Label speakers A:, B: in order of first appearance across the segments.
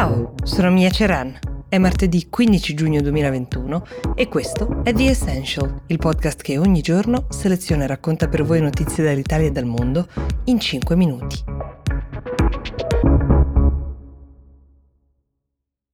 A: Ciao, sono Mia Ceran. È martedì 15 giugno 2021 e questo è The Essential, il podcast che ogni giorno seleziona e racconta per voi notizie dall'Italia e dal mondo in 5 minuti.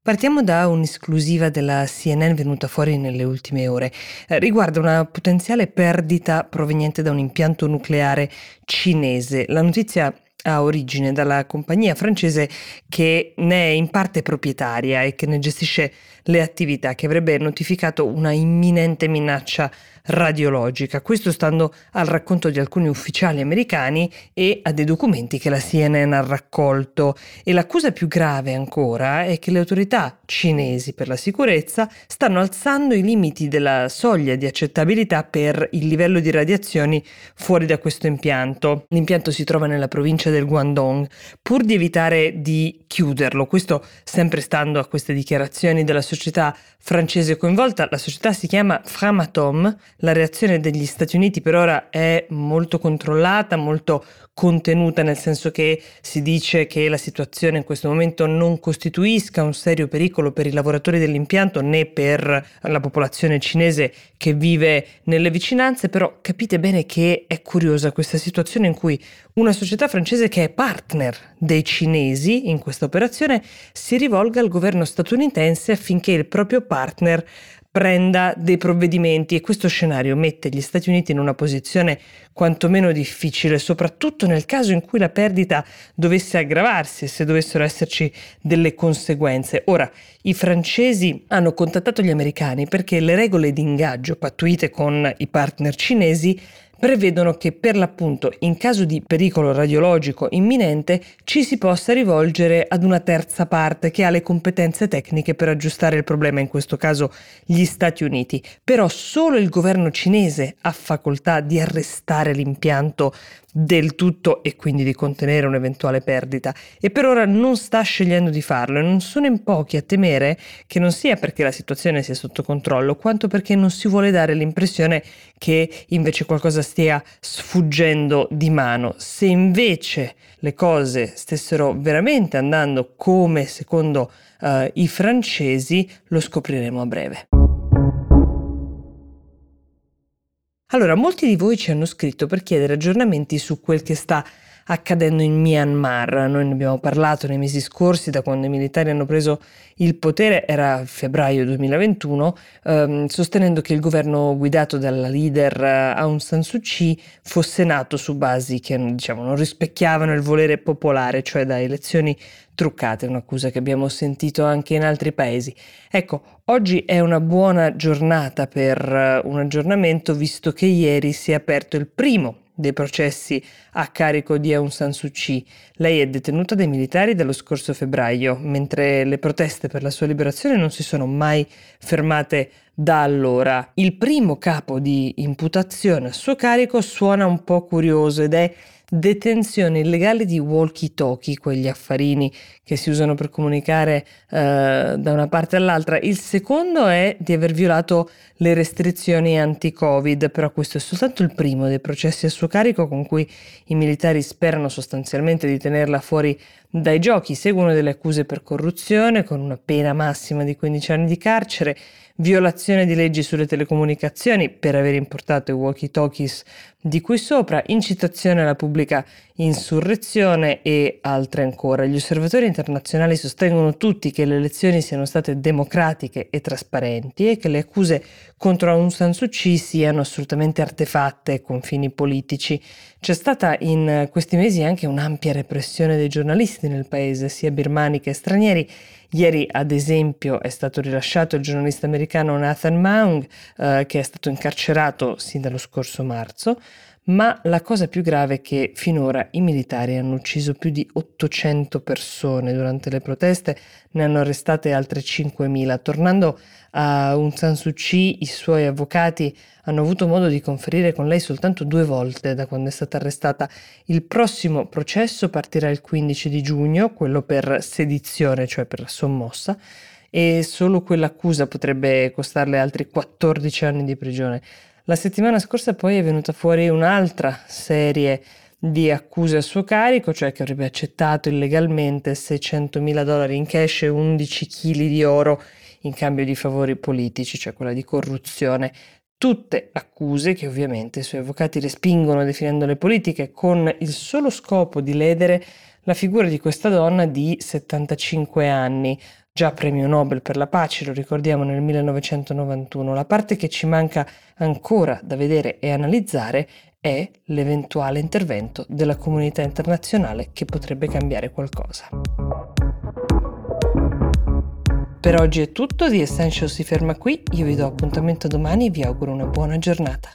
A: Partiamo da un'esclusiva della CNN venuta fuori nelle ultime ore. Eh, riguarda una potenziale perdita proveniente da un impianto nucleare cinese. La notizia ha origine dalla compagnia francese che ne è in parte proprietaria e che ne gestisce le attività, che avrebbe notificato una imminente minaccia radiologica, questo stando al racconto di alcuni ufficiali americani e a dei documenti che la CNN ha raccolto. E l'accusa più grave ancora è che le autorità cinesi per la sicurezza stanno alzando i limiti della soglia di accettabilità per il livello di radiazioni fuori da questo impianto. L'impianto si trova nella provincia del Guangdong, pur di evitare di chiuderlo, questo sempre stando a queste dichiarazioni della società francese coinvolta, la società si chiama Framatome, la reazione degli Stati Uniti per ora è molto controllata, molto contenuta, nel senso che si dice che la situazione in questo momento non costituisca un serio pericolo per i lavoratori dell'impianto né per la popolazione cinese che vive nelle vicinanze, però capite bene che è curiosa questa situazione in cui una società francese che è partner dei cinesi in questa operazione si rivolga al governo statunitense affinché il proprio partner prenda dei provvedimenti e questo scenario mette gli Stati Uniti in una posizione quantomeno difficile, soprattutto nel caso in cui la perdita dovesse aggravarsi e se dovessero esserci delle conseguenze. Ora, i francesi hanno contattato gli americani perché le regole di ingaggio pattuite con i partner cinesi prevedono che per l'appunto in caso di pericolo radiologico imminente ci si possa rivolgere ad una terza parte che ha le competenze tecniche per aggiustare il problema, in questo caso gli Stati Uniti. Però solo il governo cinese ha facoltà di arrestare l'impianto del tutto e quindi di contenere un'eventuale perdita e per ora non sta scegliendo di farlo e non sono in pochi a temere che non sia perché la situazione sia sotto controllo quanto perché non si vuole dare l'impressione che invece qualcosa stia sfuggendo di mano. Se invece le cose stessero veramente andando come secondo uh, i francesi lo scopriremo a breve. Allora, molti di voi ci hanno scritto per chiedere aggiornamenti su quel che sta accadendo in Myanmar. Noi ne abbiamo parlato nei mesi scorsi, da quando i militari hanno preso il potere, era febbraio 2021, ehm, sostenendo che il governo guidato dalla leader eh, Aung San Suu Kyi fosse nato su basi che diciamo, non rispecchiavano il volere popolare, cioè da elezioni truccate, un'accusa che abbiamo sentito anche in altri paesi. Ecco, oggi è una buona giornata per eh, un aggiornamento, visto che ieri si è aperto il primo dei processi a carico di Aung San Suu Kyi. Lei è detenuta dai militari dallo scorso febbraio, mentre le proteste per la sua liberazione non si sono mai fermate da allora. Il primo capo di imputazione a suo carico suona un po' curioso ed è detenzione illegale di walkie-talkie, quegli affarini che si usano per comunicare eh, da una parte all'altra. Il secondo è di aver violato le restrizioni anti-Covid, però questo è soltanto il primo dei processi a suo carico con cui i militari sperano sostanzialmente di tenerla fuori dai giochi. Seguono delle accuse per corruzione con una pena massima di 15 anni di carcere violazione di leggi sulle telecomunicazioni per aver importato i walkie-talkies di qui sopra, incitazione alla pubblica insurrezione e altre ancora. Gli osservatori internazionali sostengono tutti che le elezioni siano state democratiche e trasparenti e che le accuse contro Aung San Suu Kyi siano assolutamente artefatte con fini politici. C'è stata in questi mesi anche un'ampia repressione dei giornalisti nel paese, sia birmani che stranieri. Ieri, ad esempio, è stato rilasciato il giornalista americano Nathan Maung, eh, che è stato incarcerato sin dallo scorso marzo ma la cosa più grave è che finora i militari hanno ucciso più di 800 persone durante le proteste, ne hanno arrestate altre 5.000. Tornando a Aung San Suu Kyi, i suoi avvocati hanno avuto modo di conferire con lei soltanto due volte da quando è stata arrestata. Il prossimo processo partirà il 15 di giugno, quello per sedizione, cioè per sommossa, e solo quell'accusa potrebbe costarle altri 14 anni di prigione. La settimana scorsa poi è venuta fuori un'altra serie di accuse a suo carico, cioè che avrebbe accettato illegalmente 600.000 dollari in cash e 11 kg di oro in cambio di favori politici, cioè quella di corruzione. Tutte accuse che ovviamente i suoi avvocati respingono definendole politiche con il solo scopo di ledere la figura di questa donna di 75 anni, già premio Nobel per la pace, lo ricordiamo nel 1991. La parte che ci manca ancora da vedere e analizzare è l'eventuale intervento della comunità internazionale che potrebbe cambiare qualcosa. Per oggi è tutto, The Essential si ferma qui, io vi do appuntamento domani e vi auguro una buona giornata.